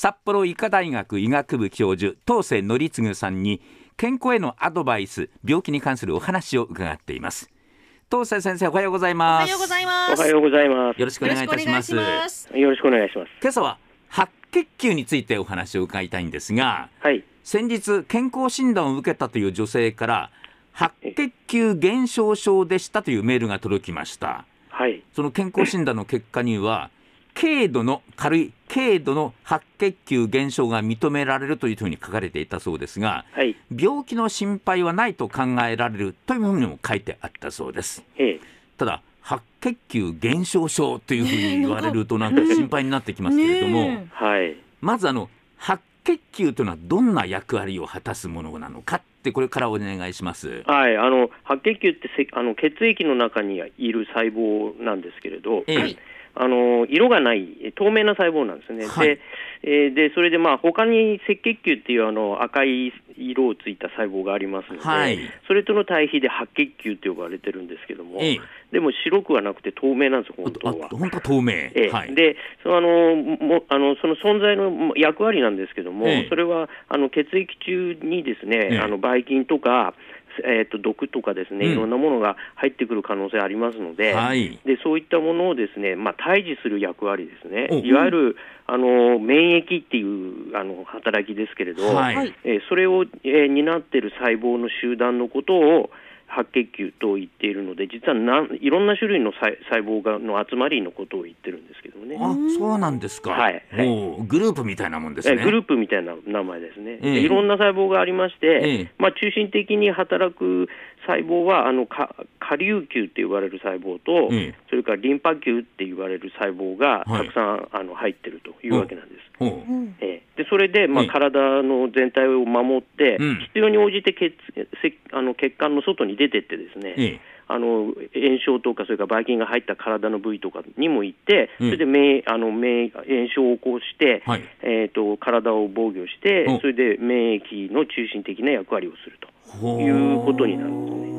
札幌医科大学医学部教授東瀬則次さんに健康へのアドバイス病気に関するお話を伺っています。東瀬先生おはようございます。おはようございます。おはようございます。よろしくお願いいたします。よろしくお願いします。今朝は白血球についてお話を伺いたいんですが、はい、先日健康診断を受けたという女性から白血球減少症でしたというメールが届きました、はい、その健康診断の結果には軽度の軽い軽度の白血球減少が認められるというふうに書かれていたそうですが、はい、病気の心配はないと考えられるというふうにも書いてあったそうです。ただ白血球減少症というふうに言われるとなんか心配になってきますけれども、まずあの白血球というのはどんな役割を果たすものなのかってこれからお願いします。はい、あの白血球ってせあの血液の中にいる細胞なんですけれど、ええ、あの色がない透明な細胞なんですね。はい、でえー、でそれでまあ他に赤血球っていうあの赤い色をついた細胞がありますので、はい、それとの対比で白血球と呼ばれてるんですけども、ええ、でも白くはなくて透明なんです本当は。本当透明。ええ。はい、でそのあのもあのその存在の役割なんですけども、それはあの血液中にですね、あのばい菌とかえーと、毒とかですね、いろんなものが入ってくる可能性ありますので、はい、でそういったものをですね、まあ、退治する役割ですね、いわゆるあの免疫っていうあの働きですけれど、はい、えー、それを、えー、担っている細胞の集団のことを、白血球と言っているので実はなんいろんな種類の細胞がの集まりのことを言ってるんですけどね。あそうなんですか、はい、もうグループみたいなもんですね。グループみたいな名前ですね。えー、いろんな細胞がありまして、えー、まあ、中心的に働く細胞はあのか下流球って言われる細胞と、えー、それからリンパ球って言われる細胞がたくさん、はい、あの入ってるというわけなんです。えー、でそれで、まあ、体の全体を守って、必要に応じて血あの血管の外に出てってですね、あの炎症とかそれからばい菌が入った体の部位とかにも行って、それで免あの免炎症を起こして、はい、えーと、体を防御して、それで免疫の中心的な役割をするということになるんですね。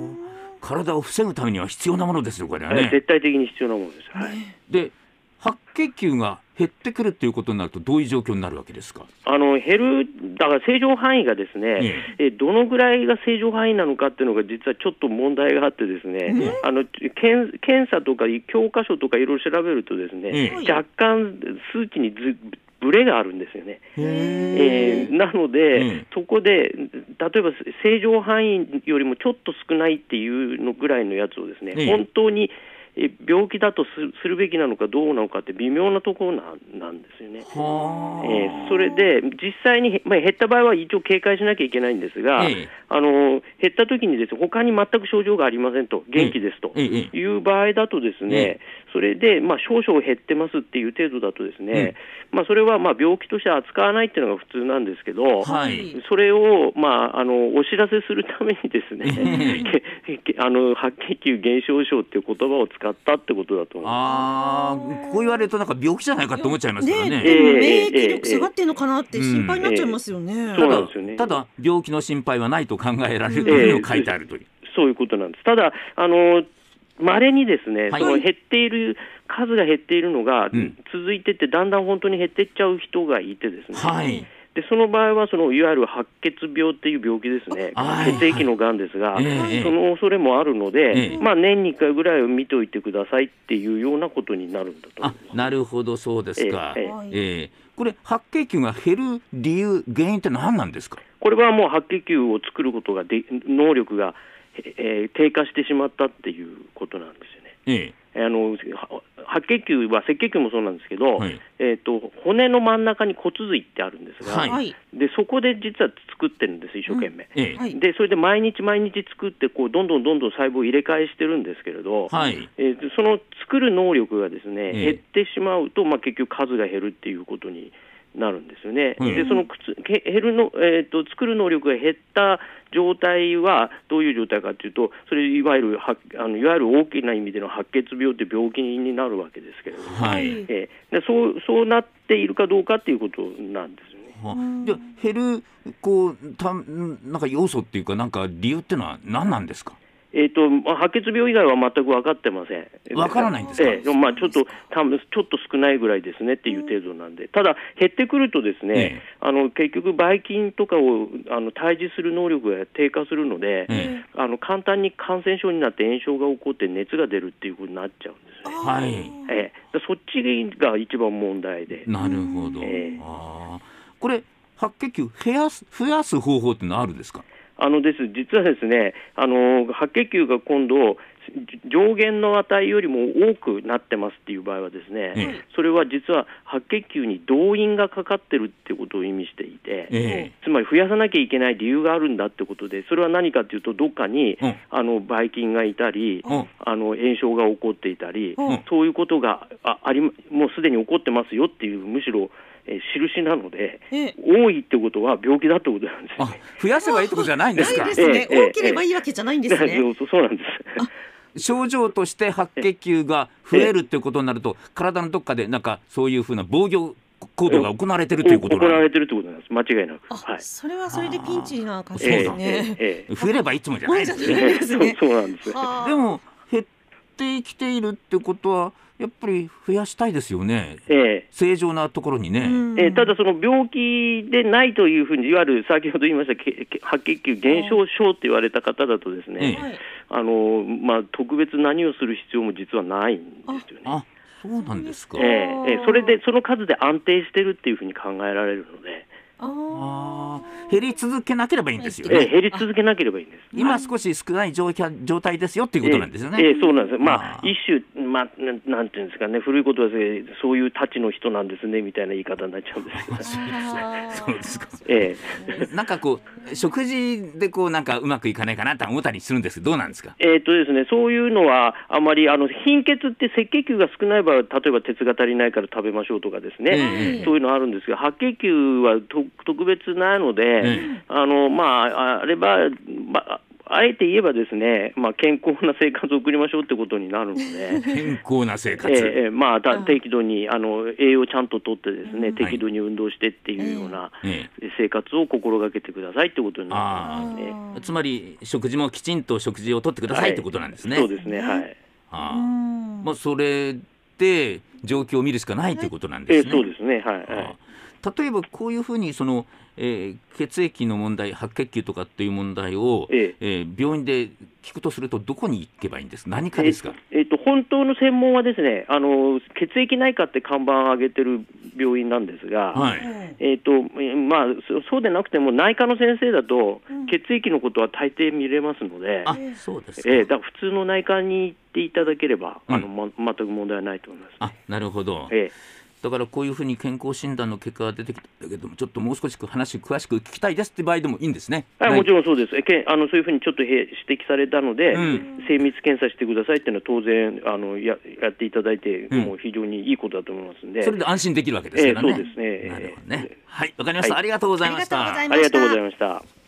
体を防ぐためには必要なものですよ、これはね。絶対的に必要なものです。はい、で白血球が減ってくるということになると、どういう状況になるわけですか？あの減る、だから正常範囲がですね、ええ。どのぐらいが正常範囲なのかっていうのが、実はちょっと問題があってですね、あの検検査とか教科書とかいろいろ調べると、ですね、若干数値にずブレがあるんですよね。えー、なので、そこで、例えば正常範囲よりもちょっと少ないっていうのぐらいのやつをですね、本当に病気だとするべきなのかどうなのかって微妙なところなんですよね。えー、それで実際に、まあ、減った場合は一応警戒しなきゃいけないんですが、えあの減った時にです他に全く症状がありませんと元気ですという場合だとですね、それで、まあ、少々減ってますっていう程度だとですね、まあ、それはまあ病気として扱わないっていうのが普通なんですけど、はい、それを、まあ、あのお知らせするためにですね、あの白血球減少症っていう言葉を使ったってことだと思あこう言われるとなんか病気じゃないかと思っちゃいますからね。ね免疫力下がってるのかなって心配になっちゃいますよね。えー、そうなんですよねただ病気の心配はないと考えられるというのを書いてあるという。えー、そういうことなんです。ただあの稀にですね、はい、その減っている数が減っているのが続いてて、だんだん本当に減っていっちゃう人がいてですね。はいでその場合はそのいわゆる白血病っていう病気ですね、血液のがんですが、その恐れもあるので、まあ、年に1回ぐらいを見ておいてくださいっていうようなことになるんだとあなるほど、そうですか、えー、えー、これ、白血球が減る理由、原因って何なんですか？これはもう白血球を作ることがで、能力が、えー、低下してしまったっていうことなんですよね。ええあの白血球は赤血球もそうなんですけど、はい、えーと、骨の真ん中に骨髄ってあるんですが、はい、でそこで実は作ってるんです、一生懸命。うん、でそれで毎日毎日作ってこう、どんどんどんどん細胞を入れ替えしてるんですけれど、はい、えー、その作る能力がですね、減ってしまうと、まあ、結局数が減るっていうことになるんですよね。うん、でその減るの、えーと、作る能力が減った状態はどういう状態かというと、それいわゆるはあのいわゆる大きな意味での白血病って病気になるわけですけれども、はいえー、でそうそうなっているかどうかっていうことなんですよね。じゃ減るこうたなんか要素っていうかなんか理由っていうのは何なんですか？えーと、白血病以外は全く分かってません。分からないんですか、えー、まあ、ちょっと多分ちょっと少ないぐらいですねっていう程度なんで、ただ、減ってくると、ですね、えー、あの結局、ばい菌とかをあの退治する能力が低下するので、えー、あの簡単に感染症になって炎症が起こって熱が出るっていうことになっちゃうんですね。はい。えー、そっちが一番問題で。なるほど、えー、あこれ白血球増やす増やす方法ってのあるんですか？あのです。実はですねあの白血球が今度上限の値よりも多くなってますっていう場合はですね、ええ、それは実は白血球に動員がかかってるってことを意味していて、え、つまり増やさなきゃいけない理由があるんだってことでそれは何かというとどっかに、うん、あのばい菌がいたり、うん、あの炎症が起こっていたり、うん、そういうことがあありもうすでに起こってますよっていうむしろえー、印なので、多いってことは病気だってことなんです、ね、増やせばいいってことじゃないんですか？ですね、多ければいいわけじゃないんですね。そうなんです。症状として白血球が増えるっていうことになると、体のどっかでなんかそういうふうな防御行動が行われてるということ行われてるということなんです。間違いなく。はい。それはそれでピンチな感じですね。ええ増えればいつもじゃないですね。そうなんです。でも減ってきているってことはやっぱり増やしたいですよね、ええ、正常なところにね、ええ、ただ、その病気でないというふうに、いわゆる先ほど言いました白血球減少症って言われた方だと、ですね、ええ、あのまあ、特別何をする必要も実はないんですよね。あそうなんですか、ええ、それでその数で安定してるっていうふうに考えられるので。あ減り続けなければいいんですよね。え減り続けなければいいんです。今少し少ない状状態ですよっていうことなんですよね。ええそうなんです。まあ一種まあなんていうんですかね古いことはそういうたちの人なんですねみたいな言い方になっちゃうんですけど。そうですか。ええなんかこう食事でこうなんかうまくいかないかなと思ったりするんですけどどうなんですか？えっとですねそういうのはあまりあの貧血って赤血球が少ない場合例えば鉄が足りないから食べましょうとかですね、えそういうのあるんですが白血球はと特別なので、あのまあ、あれば、まああえて言えばですね、まあ、健康な生活を送りましょうってことになるので、健康な生活、えー、まあ、適度にあの栄養ちゃんととってですね、適度に運動してっていうような生活を心がけてくださいってことになりますね、つまり食事もきちんと食事をとってくださいってことなんですね。はい、そうですねはい。あまあ、それで状況を見るしかないということなんですね。えー、そうですねはい、はい例えばこういうふうにその、えー、血液の問題白血球とかっていう問題を、ええ。ー、病院で聞くとするとどこに行けばいいんです何かですか、えー、えー、と本当の専門はですねあの血液内科って看板を上げてる病院なんですが、はい、えー。とまあ、そうでなくても内科の先生だと、血液のことは大抵見れますので、あそうですえー、だ普通の内科に行っていただければ、うん、あのま、全く問題はないと思います、ね、あなるほど、えーだからこういうふうに健康診断の結果が出てきたけども、ちょっともう少し話詳しく聞きたいですって場合でもいいんですね。はい、もちろんそうです。えけあのそういうふうにちょっと指摘されたので、うん、精密検査してくださいっていうのは当然あのややっていただいて、うん、もう非常にいいことだと思いますんで、それで安心できるわけですからね。えー、そうですね。なるほどね。はい、わかりました、はい、ありがとうございました。ありがとうございました。